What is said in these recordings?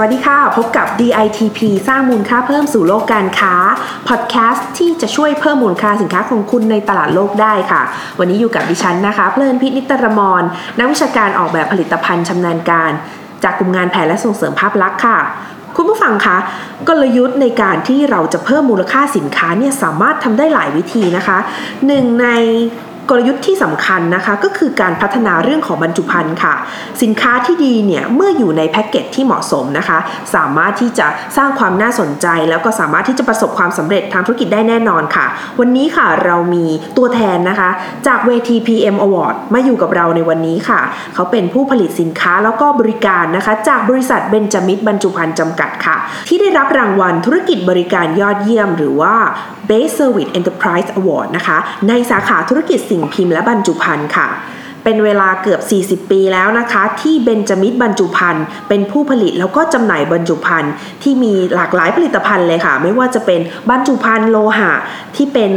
วัสดีค่ะ พบกับ DITP สร้างมูลค่าเพิ่มสู่โลกการค้า พอดแคสต์ที่จะช่วยเพิ่มมูลค่าสินค้าของคุณในตลาดโลกได้ค่ะ วันนี้อยู่กับดิฉันนะคะ เพลินพินิตรมรนักวิชาการออกแบบผลิตภัณฑ์ชำนาญการ จากกลุ่มงานแผนและส่งเสริมภาพลักษณ์ค่ะคุณผู้ฟังคะกลยุทธ์ในการที่เราจะเพิ่มมูลค่าสินค้าเนี่ยสามารถทำได้หลายวิธีนะคะหนึ่งใน กลยุทธ์ที่สำคัญนะคะก็คือการพัฒนาเรื่องของบรรจุภัณฑ์ค่ะ สินค้าที่ดีเนี่ยเมื่ออยู่ในแพ็กเกจที่เหมาะสมนะคะ สามารถที่จะสร้างความน่าสนใจ แล้วก็สามารถที่จะประสบความสำเร็จทางธุรกิจได้แน่นอนค่ะ วันนี้ค่ะเรามีตัวแทนนะคะ จากเวที PM Award มาอยู่กับเราในวันนี้ค่ะ เขาเป็นผู้ผลิตสินค้าแล้วก็บริการนะคะ จากบริษัทเบนจามิดบรรจุภัณฑ์จำกัดค่ะ ที่ได้รับรางวัลธุรกิจบริการยอดเยี่ยม หรือว่า Best Service Enterprise Award นะคะ ในสาขาธุรกิจสิ่งพิมพ์และบรรจุภัณฑ์ค่ะ เป็นเวลาเกือบ 40 ปีแล้วนะคะ ที่เบนจามิดบรรจุภัณฑ์เป็นผู้ผลิตแล้วก็จำหน่ายบรรจุภัณฑ์ที่มีหลากหลายผลิตภัณฑ์เลยค่ะ ไม่ว่าจะเป็นบรรจุภัณฑ์โลหะที่เป็น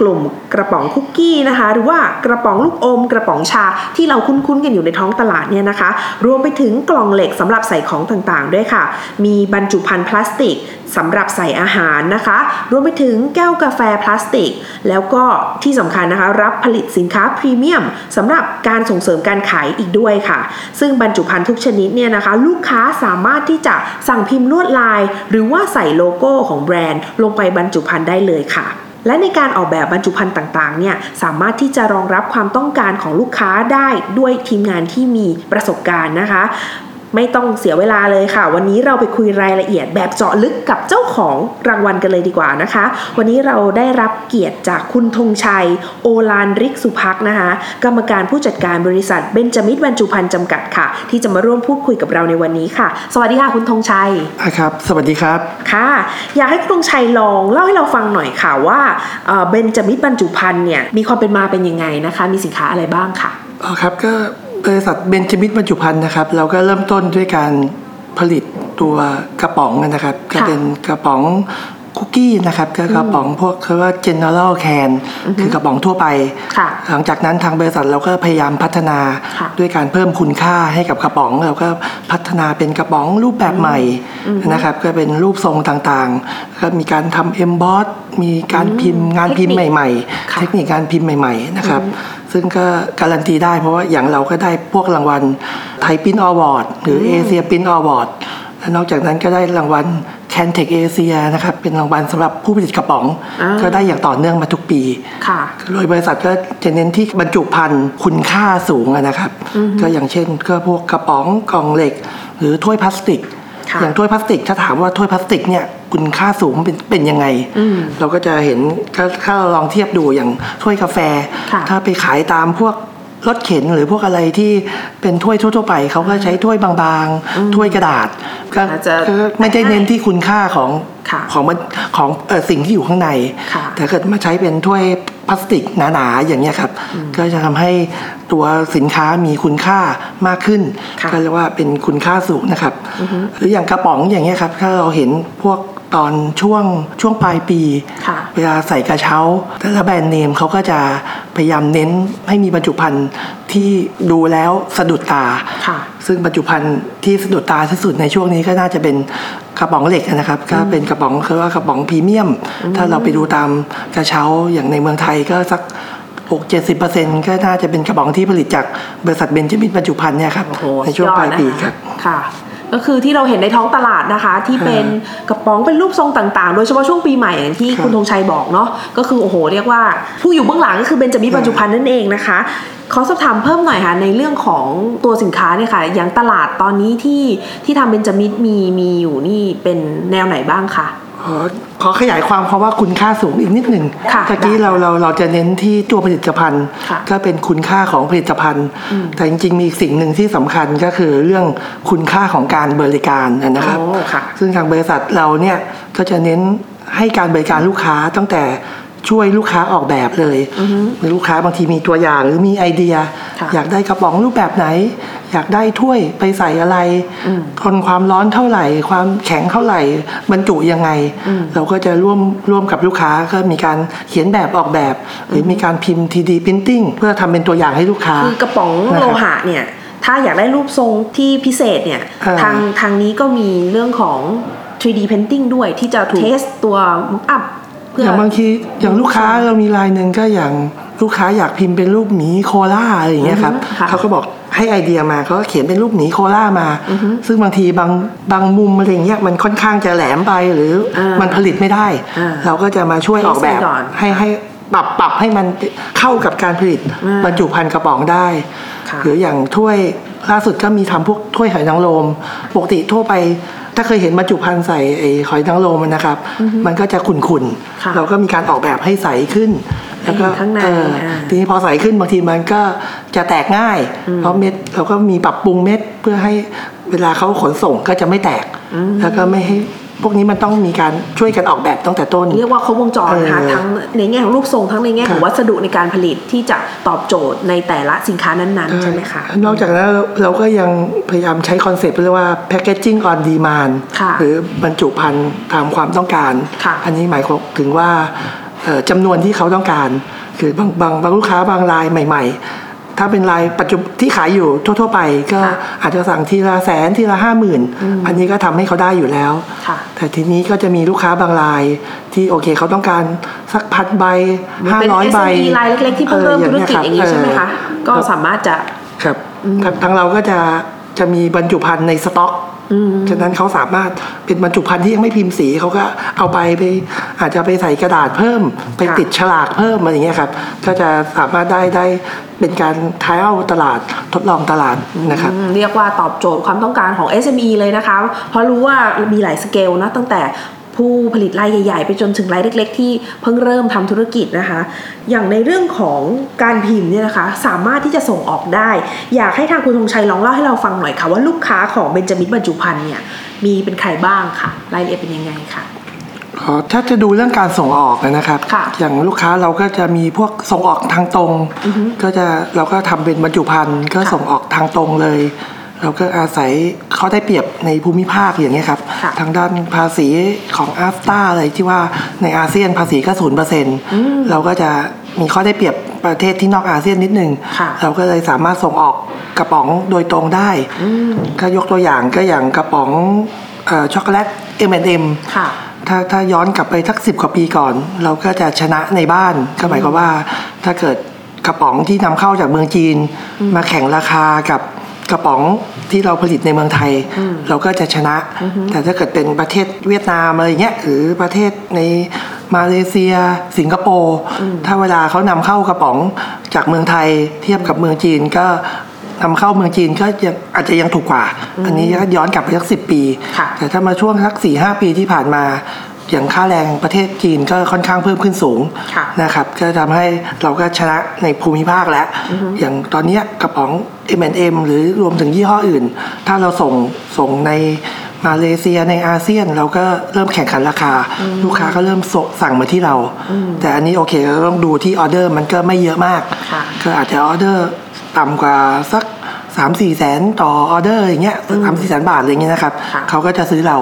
กลุ่มกระป๋องคุกกี้นะคะ หรือว่ากระป๋องลูกอม กระป๋องชาที่เราคุ้นๆกันอยู่ในท้องตลาดเนี่ยนะคะ รวมไปถึงกล่องเหล็กสำหรับใส่ของต่างๆ ด้วยค่ะ มีบรรจุภัณฑ์พลาสติกสำหรับใส่อาหารนะคะ รวมไปถึงแก้วกาแฟพลาสติก แล้วก็ที่สำคัญนะคะ รับผลิตสินค้าพรีเมียมสำหรับการส่งเสริมการขายอีกด้วยค่ะ ซึ่งบรรจุภัณฑ์ทุกชนิดเนี่ยนะคะ ลูกค้าสามารถที่จะสั่งพิมพ์ลวดลาย หรือว่าใส่โลโก้ของแบรนด์ ลงไปบรรจุภัณฑ์ได้เลยค่ะ และในการออกแบบบรรจุภัณฑ์ต่างๆเนี่ยสามารถที่จะรองรับความต้องการของลูกค้าได้ด้วยทีมงานที่มีประสบการณ์นะคะ ไม่ต้องเสียเวลาเลยค่ะ วันนี้เราไปคุยรายละเอียดแบบเจาะลึกกับเจ้าของรางวัลกันเลยดีกว่านะคะ วันนี้เราได้รับเกียรติจากคุณธงชัย โอลานริกสุพักนะคะ กรรมการผู้จัดการบริษัทเบนจามิดบรรจุภัณฑ์จำกัดค่ะ ที่จะมาร่วมพูดคุยกับเราในวันนี้ค่ะ สวัสดีค่ะคุณธงชัยอะครับ สวัสดีครับค่ะ อยากให้คุณธงชัยลองเล่าให้เราฟังหน่อยค่ะว่าเบนจามิดบรรจุภัณฑ์เนี่ยมีความเป็นมาเป็นยังไงนะคะ มีสินค้าอะไรบ้างค่ะอ๋อครับก็ บริษัทเบนจามิดบรรจุภัณฑ์นะครับ เราก็เริ่มต้นด้วยการผลิตตัวกระป๋องนะครับ ก็เป็นกระป๋องคุกกี้นะครับก็กระป๋องพวกเขาว่า general can คือกระป๋องทั่วไปค่ะหลังจากนั้นทางบริษัทเราก็พยายามพัฒนาค่ะด้วยการเพิ่มคุณค่าให้กับกระป๋องเราก็พัฒนาเป็นกระป๋องรูปแบบใหม่นะครับก็เป็นรูปทรงต่างๆ ก็มีการทำ emboss มีการพิมพ์งานพิมพ์ใหม่ๆค่ะเทคนิคการพิมพ์ใหม่ ๆ นะครับ ซึ่งก็การันตีได้เพราะว่าอย่างเราก็ได้พวกรางวัล Thai Print Award หรือ Asia Print Awardและนอกจากนั้นก็ได้รางวัลแคนเทคเอเชียนะครับเป็นรางวัลสำหรับผู้ผลิตกระป๋องอ่าก็ได้อย่างต่อเนื่องมาทุกปีค่ะโดยบริษัทก็จะเน้นที่บรรจุภัณฑ์คุณค่าสูงอะนะครับ ก็อย่างเช่นก็พวกกระป๋องกล่องเหล็ก หรือถ้วยพลาสติกค่ะ อย่างถ้วยพลาสติกถ้าถามว่าถ้วยพลาสติกเนี่ยคุณค่าสูงเป็นเป็นยังไง เราก็จะเห็นถ้าถ้าเราลองเทียบดูอย่างถ้วยกาแฟค่ะถ้าไปขายตามพวก รถเข็นหรือพวกอะไรที่เป็นถ้วยทั่วๆไปเขาก็ใช้ถ้วยบางๆ ถ้วยกระดาษก็อาจจะก็ไม่ได้เน้นที่คุณค่าของค่ะของมันของเอ่อสิ่งที่อยู่ข้างในค่ะแต่เกิดมาใช้เป็นถ้วยพลาสติกหนาๆอย่างเงี้ยครับ ก็จะทำให้ตัวสินค้ามีคุณค่ามากขึ้นค่ะก็เรียกว่าเป็นคุณค่าสูงนะครับ หรืออย่างกระป๋องอย่างเงี้ยครับ ถ้าเราเห็นพวก ตอนช่วงช่วงปลายปีค่ะเวลาใส่กระเช้าแต่ละแบรนด์เนมเขาก็จะพยายามเน้นให้มีบรรจุภัณฑ์ที่ดูแล้วสะดุดตาค่ะซึ่งบรรจุภัณฑ์ที่สะดุดตาที่สุดในช่วงนี้ก็น่าจะเป็นกระป๋องเหล็กนะครับก็เป็นกระป๋องคือว่ากระป๋องพรีเมียม ถ้าเราไปดูตามกระเช้าอย่างในเมืองไทยก็สัก6 70เปอร์เซ็นก็น่าจะเป็นกระป๋องที่ผลิตจากบริษัทเบนจามินบรรจุภัณฑ์เนี่ยครับโอ้โหในช่วงปลายปียอดนะะครับค่ะ ก็คือที่เราเห็นในท้องตลาดนะคะ ที่เป็นกระป๋องเป็นรูปทรงต่างๆ โดยเฉพาะช่วงปีใหม่อย่างที่ครับคุณธงชัยบอกเนาะก็คือโอ้โหเรียกว่าผู้อยู่เบื้องหลังก็คือเบนจามินบรรจุภัณฑ์นั่นเองนะคะขอสอบถามเพิ่มหน่อยค่ะในเรื่องของตัวสินค้าเนี่ยค่ะ อย่างตลาดตอนนี้ที่ที่ทำเบนจามินมีมีอยู่นี่เป็นแนวไหนบ้างคะ ขอขอขยายความเพราะว่าคุณค่าสูงอีกนิดหนึ่งค่ะตะกี้ได้เราเราเราจะเน้นที่ตัวผลิตภัณฑ์ค่ะก็เป็นคุณค่าของผลิตภัณฑ์ แต่จริงๆมีอีกสิ่งหนึ่งที่สำคัญก็คือเรื่องคุณค่าของการบริการนะครับโอ้ค่ะซึ่งทางบริษัทเราเนี่ยก็จะเน้นให้การบริการลูกค้าตั้งแต่ ช่วยลูกค้าออกแบบเลยหรือลูกค้าบางทีมีตัวอย่างหรือมีไอเดียค่ะอยากได้กระป๋องรูปแบบไหน อยากได้ถ้วยไปใส่อะไรอืมทนความร้อนเท่าไหร่ ความแข็งเท่าไหร่บรรจุยังไงอืมเราก็จะร่วมร่วมกับลูกค้าก็มีการเขียนแบบออกแบบ หรือมีการพิมพ์ 3D Printing เพื่อทำเป็นตัวอย่างให้ลูกค้าคือกระป๋องนะครับโลหะเนี่ยถ้าอยากได้รูปทรงที่พิเศษเนี่ยเออทางทางนี้ก็มีเรื่องของ 3D Painting ด้วยที่จะถูกเทสตัวมุกอัพ เพื่ออย่างบางทีอย่างลูกค้าเรามีลายหนึ่งก็อย่างลูกค้าอยากพิมพ์เป็นรูปหมีโคล่าอะไรอย่างเงี้ยครับอือฮึค่ะเขาก็บอกให้ไอเดียมาเขาก็เขียนเป็นรูปหมีโคล่ามาอือฮึซึ่งบางทีบางบางมุมอะไรอย่างเงี้ยมันค่อนข้างจะแหลมไปหรืออามัมันผลิตไม่ได้อ่าเราก็จะมาช่วยออกแบบเทสไปก่อนให้ให้ปรับปรับให้มันเข้ากับการผลิตอ่าบรรจุภัณฑ์กระป๋องได้ค่ะหรืออย่างถ้วย ล่าสุดก็มีทำพวกถ้วยหอยนางรมปกติทั่วไป ถ้าเคยเห็นบรรจุภัณฑ์ใส่ไอ้หอยนางรมอะนะครับ มันก็จะขุ่นค่ะๆเราก็มีการออกแบบให้ใสขึ้น แล้วก็ให้เห็นข้างในเอออ่าทีนี้พอใสขึ้นบางทีมันก็จะแตกง่าย เพราะเม็ดเราก็มีปรับปรุงเม็ดเพื่อให้เวลาเขาขนส่งก็จะไม่แตก แล้วก็ไม่ให้ พวกนี้มันต้องมีการช่วยกันออกแบบตั้งแต่ต้น เรียกว่าครบวงจรนะคะเออทั้งในแง่ของรูปทรงทั้งในแง่ของค่ะวัสดุในการผลิตที่จะตอบโจทย์ในแต่ละสินค้านั้นๆ ใช่ไหมคะ นอกจากนั้นเราก็ยังพยายามใช้ concept เรียกว่า packaging on demand ค่ะหรือบรรจุภัณฑ์ตามความต้องการค่ะอันนี้หมายความถึงว่าเอ่อจำนวนที่เขาต้องการ คือบางบางบางลูกค้าบางรายใหม่ ๆ ถ้าเป็นรายปัจจุบันที่ขายอยู่ทั่ว ๆ ไป ก็ค่ะอาจจะสั่งทีละแสนทีละห้าหมื่นอันนี้ก็ทำให้เขาได้อยู่แล้วค่ะแต่ทีนี้ก็จะมีลูกค้าบางราย ที่โอเคเขาต้องการสักพันใบมันห้าเป็นร้อยใบ SME รายเล็กๆที่เพิ่งเริ่มธุรกิจอย่างนี้ใช่ไหมคะ ก็สามารถจะครับทางทางเราก็จะจะมีบรรจุภัณฑ์ในสต็อกอืม ฉะนั้นเขาสามารถเป็นบรรจุภัณฑ์ที่ยังไม่พิมพ์สีเขาก็เอาไปไป อาจจะไปใส่กระดาษเพิ่ม ไปค่ะติดฉลากเพิ่มอะไรอย่างเงี้ยครับ ก็จะสามารถได้ได้เป็นการทายเอาตลาดทดลองตลาดนะครับอืมเรียกว่าตอบโจทย์ความต้องการของ SME เลยนะคะ เพราะรู้ว่ามีหลายสเกลนะตั้งแต่ ผู้ผลิตรายใหญ่ๆ ไปจนถึงรายเล็ก ๆ ที่เพิ่งเริ่มทำธุรกิจนะคะ อย่างในเรื่องของการพิมพ์เนี่ยนะคะสามารถที่จะส่งออกได้ อยากให้ทางคุณธงชัยลองเล่าให้เราฟังหน่อยค่ะว่าลูกค้าของเบนจามินบรรจุภัณฑ์เนี่ยมีเป็นใครบ้างค่ะ รายละเอียดเป็นยังไงค่ะอ๋อถ้าจะดูเรื่องการส่งออกนะครับค่ะอย่างลูกค้าเราก็จะมีพวกส่งออกทางตรง ก็จะเราก็ทำเป็นบรรจุภัณฑ์ก็ค่ะส่งออกทางตรงเลย เราก็อาศัยเขาได้เปรียบในภูมิภาคอย่างเงี้ยครับค่ะทางด้านภาษีของอาฟตาอะไรที่ว่าในอาเซียนภาษีก็ศูนย์เปอร์เซ็นต์เราก็จะมีข้อได้เปรียบประเทศที่นอกอาเซียนนิดนึงค่ะเราก็เลยสามารถส่งออกกระป๋องโดยตรงได้ก็ยกตัวอย่างก็อย่างกระป๋องเอ่อช็อกโกแลต M&M ค่ะถ้าถ้าย้อนกลับไปทักสิบกว่าปีก่อน เราก็จะชนะในบ้านก็หมายความว่า ถ้าเกิดกระป๋องที่นำเข้าจากเมืองจีน มาแข่งราคากับ กระป๋องที่เราผลิตในเมืองไทย เราก็จะชนะ แต่ถ้าเกิดเป็นประเทศเวียดนามอะไรเงี้ยหรือประเทศในมาเลเซีย สิงคโปร์ถ้าเวลาเขานำเข้ากระป๋องจากเมืองไทย เทียบกับเมืองจีนก็นำเข้าเมืองจีนก็ยังอาจจะยังถูกกว่า อันนี้ก็ย้อนกลับไปสักสิบปีค่ะแต่ถ้ามาช่วงสักสี่ห้าปีที่ผ่านมา อย่างค่าแรงประเทศจีนก็ค่อนข้างเพิ่มขึ้นสูงค่ะนะครับก็ทำให้เราก็ชนะในภูมิภาคแล้ว อย่างตอนเนี้ยกระป๋อง M&M หรือรวมถึงยี่ห้ออื่น ถ้าเราส่งส่งในมาเลเซียในอาเซียนเราก็เริ่มแข่งขันราคา ลูกค้าก็เริ่มสสั่งมาที่เรา แต่อันนี้โอเคเราต้องดูที่ออเดอร์มันก็ไม่เยอะมากค่ะก็อาจจะออเดอร์ต่ำกว่าสัก สามสี่แสนต่อออเดอร์อย่างเงี้ยสามสี่แสนบาทอะไรเงี้ยนะครับค่ะเขาก็จะซื้อเรา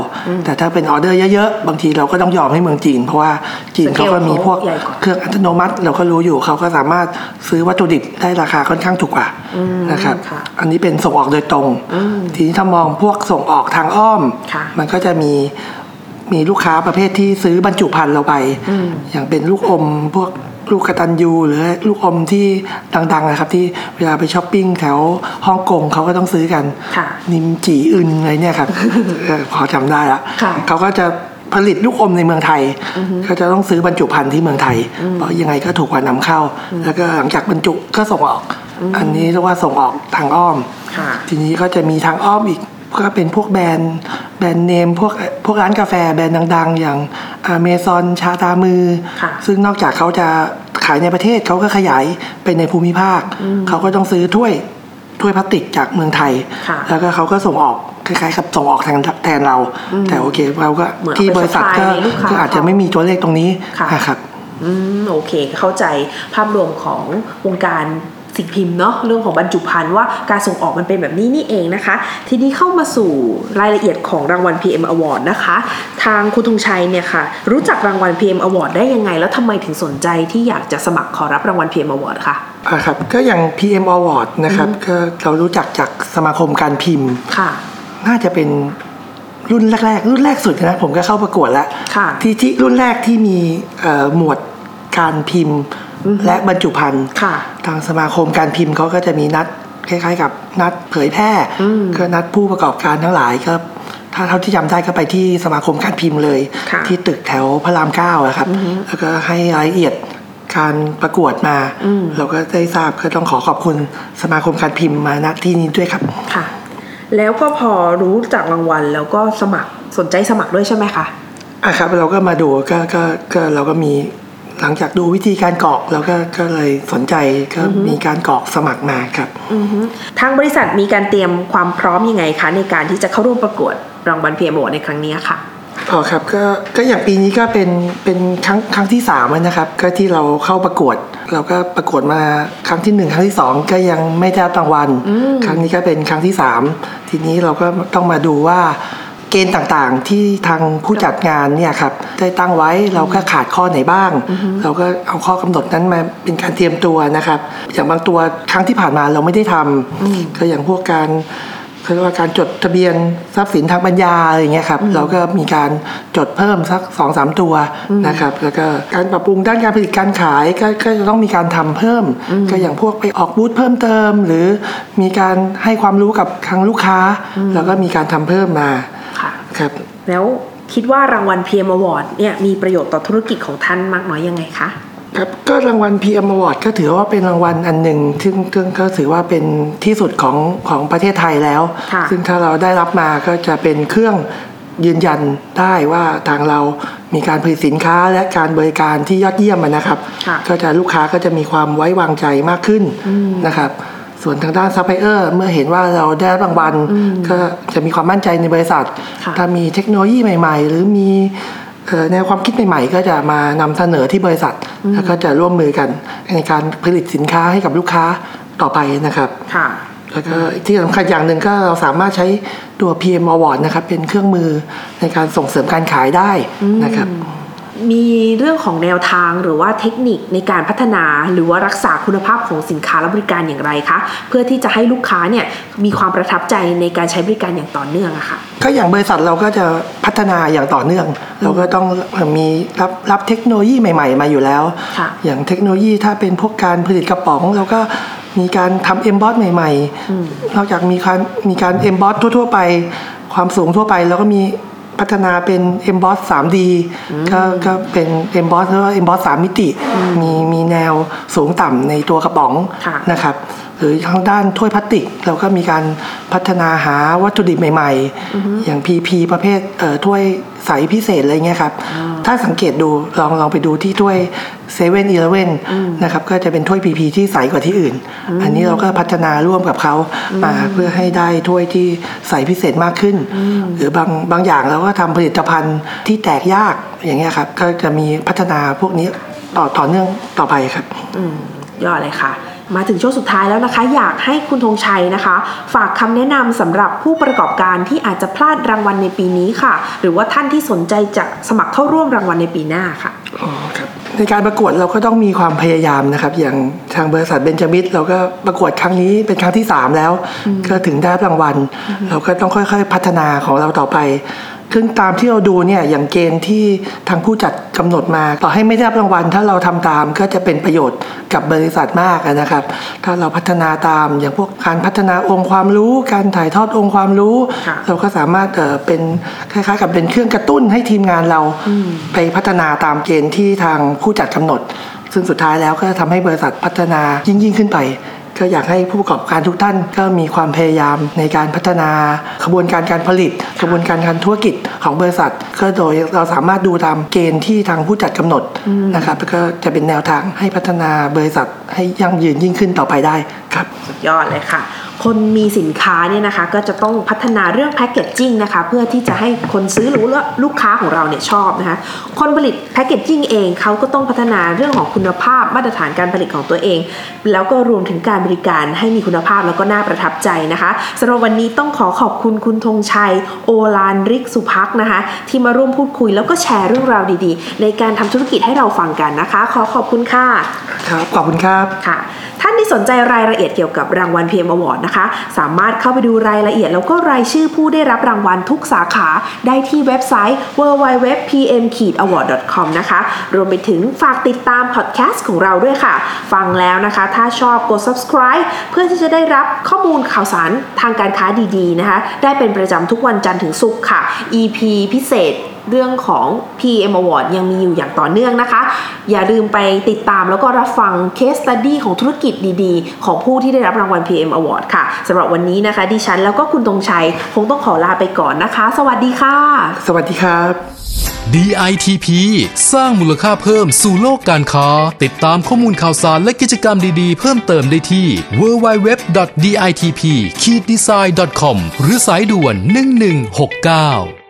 แต่ถ้าเป็นออเดอร์เยอะๆ บางทีเราก็ต้องยอมให้เมืองจีน เพราะว่าจีนเขาก็มีพวกใหญ่กว่าเครื่องอัตโนมัติเราก็รู้อยู่เขาก็สามารถซื้อวัตถุดิบได้ราคาค่อนข้างถูกกว่านะครับค่ะอันนี้เป็นส่งออกโดยตรง ทีนี้ถ้ามองพวกส่งออกทางอ้อมค่ะมันก็จะมีมีลูกค้าประเภทที่ซื้อบรรจุภัณฑ์เราไป อย่างเป็นลูกอมพวก ลูกกระตันยูหรือลูกอมที่ดังๆนะครับ ที่เวลาไปช้อปปิ้งแถวฮ่องกงเขาก็ต้องซื้อกันค่ะนิมจีอึนอะไรเนี่ยครับเออพอจำได้ละค่ะเขาก็จะผลิตลูกอมในเมืองไทยก็จะต้องซื้อบรรจุภัณฑ์ที่เมืองไทย เพราะยังไงก็ถูกกว่านำเข้า แล้วก็หลังจากบรรจุก็ส่งออก อันนี้เรียกว่าส่งออกทางอ้อมค่ะทีนี้ก็จะมีทางอ้อมอีก ก็เป็นพวกแบรนด์แบรนด์เนมพวกพวกร้านกาแฟแบรนด์ดัง ๆ อย่างอเมซอนชาตามือค่ะซึ่งนอกจากเขาจะขายในประเทศเขาก็ขยายไปในภูมิภาค เขาก็ต้องซื้อถ้วยถ้วยพลาสติกจากเมืองไทยค่ะแล้วก็เขาก็ส่งออกคล้ายๆกับส่งออกแทนแทนเรา แต่โอเคเราก็เหมือนที่เอาไปบริษัทก็ supply ให้ลูกค้าก็อาจจะไม่มีตัวเลขตรงนี้ค่ะนะครับอืมโอเคเข้าใจภาพรวมของวงการ สิ่งพิมพ์เนาะเรื่องของบรรจุภัณฑ์ว่าการส่งออกมันเป็นแบบนี้นี่เองนะคะ ทีนี้เข้ามาสู่รายละเอียดของรางวัล PM Award นะคะ ทางคุณธงชัยเนี่ยค่ะ รู้จักรางวัล PM Award ได้ยังไง แล้วทำไมถึงสนใจที่อยากจะสมัครขอรับรางวัล PM Award คะอ่าครับก็อย่าง PM Award นะครับก็เรารู้จักจากสมาคมการพิมพ์ค่ะ น่าจะเป็นรุ่นแรกๆ รุ่นแรกสุดนะผมก็เข้าประกวดแล้วค่ะที่ที่รุ่นแรกที่มีหมวดการพิมพ์ และบรรจุภัณฑ์ค่ะทางสมาคมการพิมพ์เขาก็จะมีนัดคล้ายๆ กับนัดเผยแพร่อืมก็นัดผู้ประกอบการทั้งหลายก็ถ้าเท่าที่จำได้ก็ไปที่สมาคมการพิมพ์เลยค่ะที่ตึกแถวพระรามเก้าอะครับ แล้วก็ให้รายละเอียดการประกวดมาอืมเราก็ได้ทราบก็ต้องขอขอบคุณสมาคมการพิมพ์มาณที่นี้ด้วยครับค่ะ แล้วก็พอรู้จากรางวัลแล้วก็สมัครสนใจสมัครด้วยใช่ไหมคะอะครับเราก็มาดูก็ก็ก็เราก็มี หลังจากดูวิธีการกรอกเราก็ก็เลยสนใจก็มีการกรอกสมัครมาครับอือฮึทางบริษัทมีการเตรียมความพร้อมยังไงคะในการที่จะเข้าร่วมประกวดรางวัล PM Award ในครั้งนี้ค่ะอ๋อครับก็ก็อย่างปีนี้ก็เป็นเป็นครั้งครั้งที่สามแล้วนะครับ ก็ที่เราเข้าประกวด เราก็ประกวดมาครั้งที่หนึ่งครั้งที่สองก็ยังไม่ได้รับรางวัลครั้งนี้ก็เป็นครั้งที่สามทีนี้เราก็ต้องมาดูว่า เกณฑ์ต่างๆ ที่ทางผู้จัดงานเนี่ยครับได้ตั้งไว้เราก็ขาดข้อไหนบ้าง เราก็เอาข้อกำหนดนั้นมาเป็นการเตรียมตัวนะครับ อย่างบางตัวครั้งที่ผ่านมาเราไม่ได้ทำก็อย่างพวกการเขาเรียกว่าการจดทะเบียนทรัพย์สินทางปัญญาอะไรอย่างเงี้ยครับเราก็มีการจดเพิ่มสักสองสามตัวนะครับ แล้วก็การปรับปรุงด้านการผลิตการขายก็ก็จะต้องมีการทำเพิ่ม ก็อย่างพวกไปออกบูธเพิ่มเติม หรือมีการให้ความรู้กับทางลูกค้า แล้วก็มีการทำเพิ่มมา ค่ะครับ แล้วคิดว่ารางวัล PM Award เนี่ยมีประโยชน์ต่อธุรกิจของท่านมากน้อยยังไงคะครับก็รางวัล PM Award ก็ถือว่าเป็นรางวัลอันหนึ่งซึ่งซึ่งก็ถือว่าเป็นที่สุดของของประเทศไทยแล้วค่ะซึ่งถ้าเราได้รับมาก็จะเป็นเครื่องยืนยันได้ว่าทางเรามีการผลิตสินค้าและการบริการที่ยอดเยี่ยมอะนะครับค่ะก็จะลูกค้าก็จะมีความไว้วางใจมากขึ้นนะครับ ส่วนทางด้านซัพพลายเออร์เมื่อเห็นว่าเราได้รับรางวัลก็จะมีความมั่นใจในบริษัทค่ะถ้ามีเทคโนโลยีใหม่ ๆ หรือมีเอ่อแนวความคิดใหม่ๆ ก็จะมานำเสนอที่บริษัท แล้วก็จะร่วมมือกันในการผลิตสินค้าให้กับลูกค้าต่อไปนะครับค่ะแล้วก็ที่สำคัญอย่างหนึ่งก็เราสามารถใช้ตัว PM Award นะครับเป็นเครื่องมือในการส่งเสริมการขายได้นะครับ มีเรื่องของแนวทางหรือว่าเทคนิคในการพัฒนาหรือว่ารักษาคุณภาพของสินค้าและบริการอย่างไรคะ เพื่อที่จะให้ลูกค้าเนี่ยมีความประทับใจในการใช้บริการอย่างต่อเนื่องอะค่ะก็อย่างบริษัทเราก็จะพัฒนาอย่างต่อเนื่อง เราก็ต้องมีรับรับเทคโนโลยีใหม่ ๆ มาอยู่แล้วค่ะอย่างเทคโนโลยีถ้าเป็นพวกการผลิตกระป๋องเราก็มีการทำเอ็มบอสใหม่ๆนอกจากมีการมีการเอ็มบอสทั่ว ๆ ไป ความสูงทั่วไปแล้วก็มี พัฒนาเป็น m b o s 3D ก็ก็เป็น m b o s หรือว่า m b o s 3มิติ มีมีแนวสูงต่ำในตัวกระป๋องค่ะนะครับหรือทางด้านถ้วยพลาสติก เราก็มีการพัฒนาหาวัตถุดิบใหม่ ๆ อย่าง PP ประเภทเอ่อถ้วย ใสพิเศษอะไรเงี้ยครับ ถ้าสังเกตดูลองลองไปดูที่ถ้วยเซเว่นอีเลเว่นนะครับก็จะเป็นถ้วย PP ที่ใสกว่าที่อื่น อันนี้เราก็พัฒนาร่วมกับเขามาเพื่อให้ได้ถ้วยที่ใสพิเศษมากขึ้น หรือบางบางอย่างเราก็ทำผลิตภัณฑ์ที่แตกยากอย่างเงี้ยครับก็จะมีพัฒนาพวกนี้ต่อต่อเนื่องต่อไปครับอืมยอดเลยค่ะ มาถึงช่วงสุดท้ายแล้วนะคะ อยากให้คุณธงชัยนะคะ ฝากคำแนะนำสำหรับผู้ประกอบการที่อาจจะพลาดรางวัลในปีนี้ค่ะ หรือว่าท่านที่สนใจจะสมัครเข้าร่วมรางวัลในปีหน้าค่ะอ๋อครับในการประกวดเราก็ต้องมีความพยายามนะครับ อย่างทางบริษัทเบนจามิดเราก็ประกวดครั้งนี้เป็นครั้งที่ 3 แล้ว ก็ถึงได้รางวัล เราก็ต้องค่อย ๆ พัฒนาของเราต่อไป ซึ่งตามที่เราดูเนี่ยอย่างเกณฑ์ที่ทางผู้จัดกำหนดมา ต่อให้ไม่ได้รับรางวัล ถ้าเราทำตามก็จะเป็นประโยชน์กับบริษัทมากนะครับ ถ้าเราพัฒนาตามอย่างพวกการพัฒนาองค์ความรู้ การถ่ายทอดองค์ความรู้ค่ะเราก็สามารถเอ่อเป็นคล้ายๆ กับเป็นเครื่องกระตุ้นให้ทีมงานเราไปพัฒนาตามเกณฑ์ที่ทางผู้จัดกำหนด ซึ่งสุดท้ายแล้วก็ทำให้บริษัทพัฒนายิ่งยิ่งขึ้นไป ก็อยากให้ผู้ประกอบการทุกท่าน ก็มีความพยายามในการพัฒนาขบวนการการผลิตขบวนการการธุรกิจของบริษัท ก็โดยเราสามารถดูตามเกณฑ์ที่ทางผู้จัดกำหนดนะครับแล้วก็จะเป็นแนวทางให้พัฒนาบริษัทให้ยั่งยืนยิ่งขึ้นต่อไปได้ ครับสุดยอดเลยค่ะ คนมีสินค้าเนี่ยนะคะก็จะต้องพัฒนาเรื่องแพคเกจจิ้งนะคะเพื่อที่จะให้คนซื้อหรือว่าลูกค้าของเราเนี่ยชอบนะคะคนผลิตแพคเกจจิ้งเองเขาก็ต้องพัฒนาเรื่องของคุณภาพมาตรฐานการผลิตของตัวเอง แล้วก็รวมถึงการบริการให้มีคุณภาพแล้วก็น่าประทับใจนะคะสำหรับวันนี้ต้องขอขอบคุณคุณธงชัย โอลานริกสุพักนะคะ ที่มาร่วมพูดคุยแล้วก็แชร์เรื่องราวดีๆ ในการทำธุรกิจให้เราฟังกันนะคะ ขอขอบคุณค่ะครับขอบคุณครับค่ะ ท่านที่สนใจรายละเอียดเกี่ยวกับรางวัล PM Award นะคะ สามารถเข้าไปดูรายละเอียด แล้วก็รายชื่อผู้ได้รับรางวัลทุกสาขาได้ที่เว็บไซต์ www.pm-award.com นะคะ รวมไปถึงฝากติดตามพอดแคสต์ของเราด้วยค่ะ ฟังแล้วนะคะ ถ้าชอบกด subscribe เพื่อที่จะได้รับข้อมูลข่าวสารทางการค้าดีๆนะคะ ได้เป็นประจำทุกวันจันทร์ถึงศุกร์ค่ะ EP พิเศษ เรื่องของ PM Award ยังมีอยู่อย่างต่อเนื่องนะคะ อย่าลืมไปติดตามแล้วก็รับฟัง Case Study ของธุรกิจดีๆ ของผู้ที่ได้รับรางวัล PM Award ค่ะสำหรับวันนี้นะคะ ดิฉันแล้วก็คุณตรงชัย คงต้องขอลาไปก่อนนะคะ สวัสดีค่ะ สวัสดีครับ DITP สร้างมูลค่าเพิ่มสู่โลกการค้า ติดตามข้อมูลข่าวสารและกิจกรรมดีๆ เพิ่มเติมได้ที่ www.ditp-design.com หรือสายด่วน 1169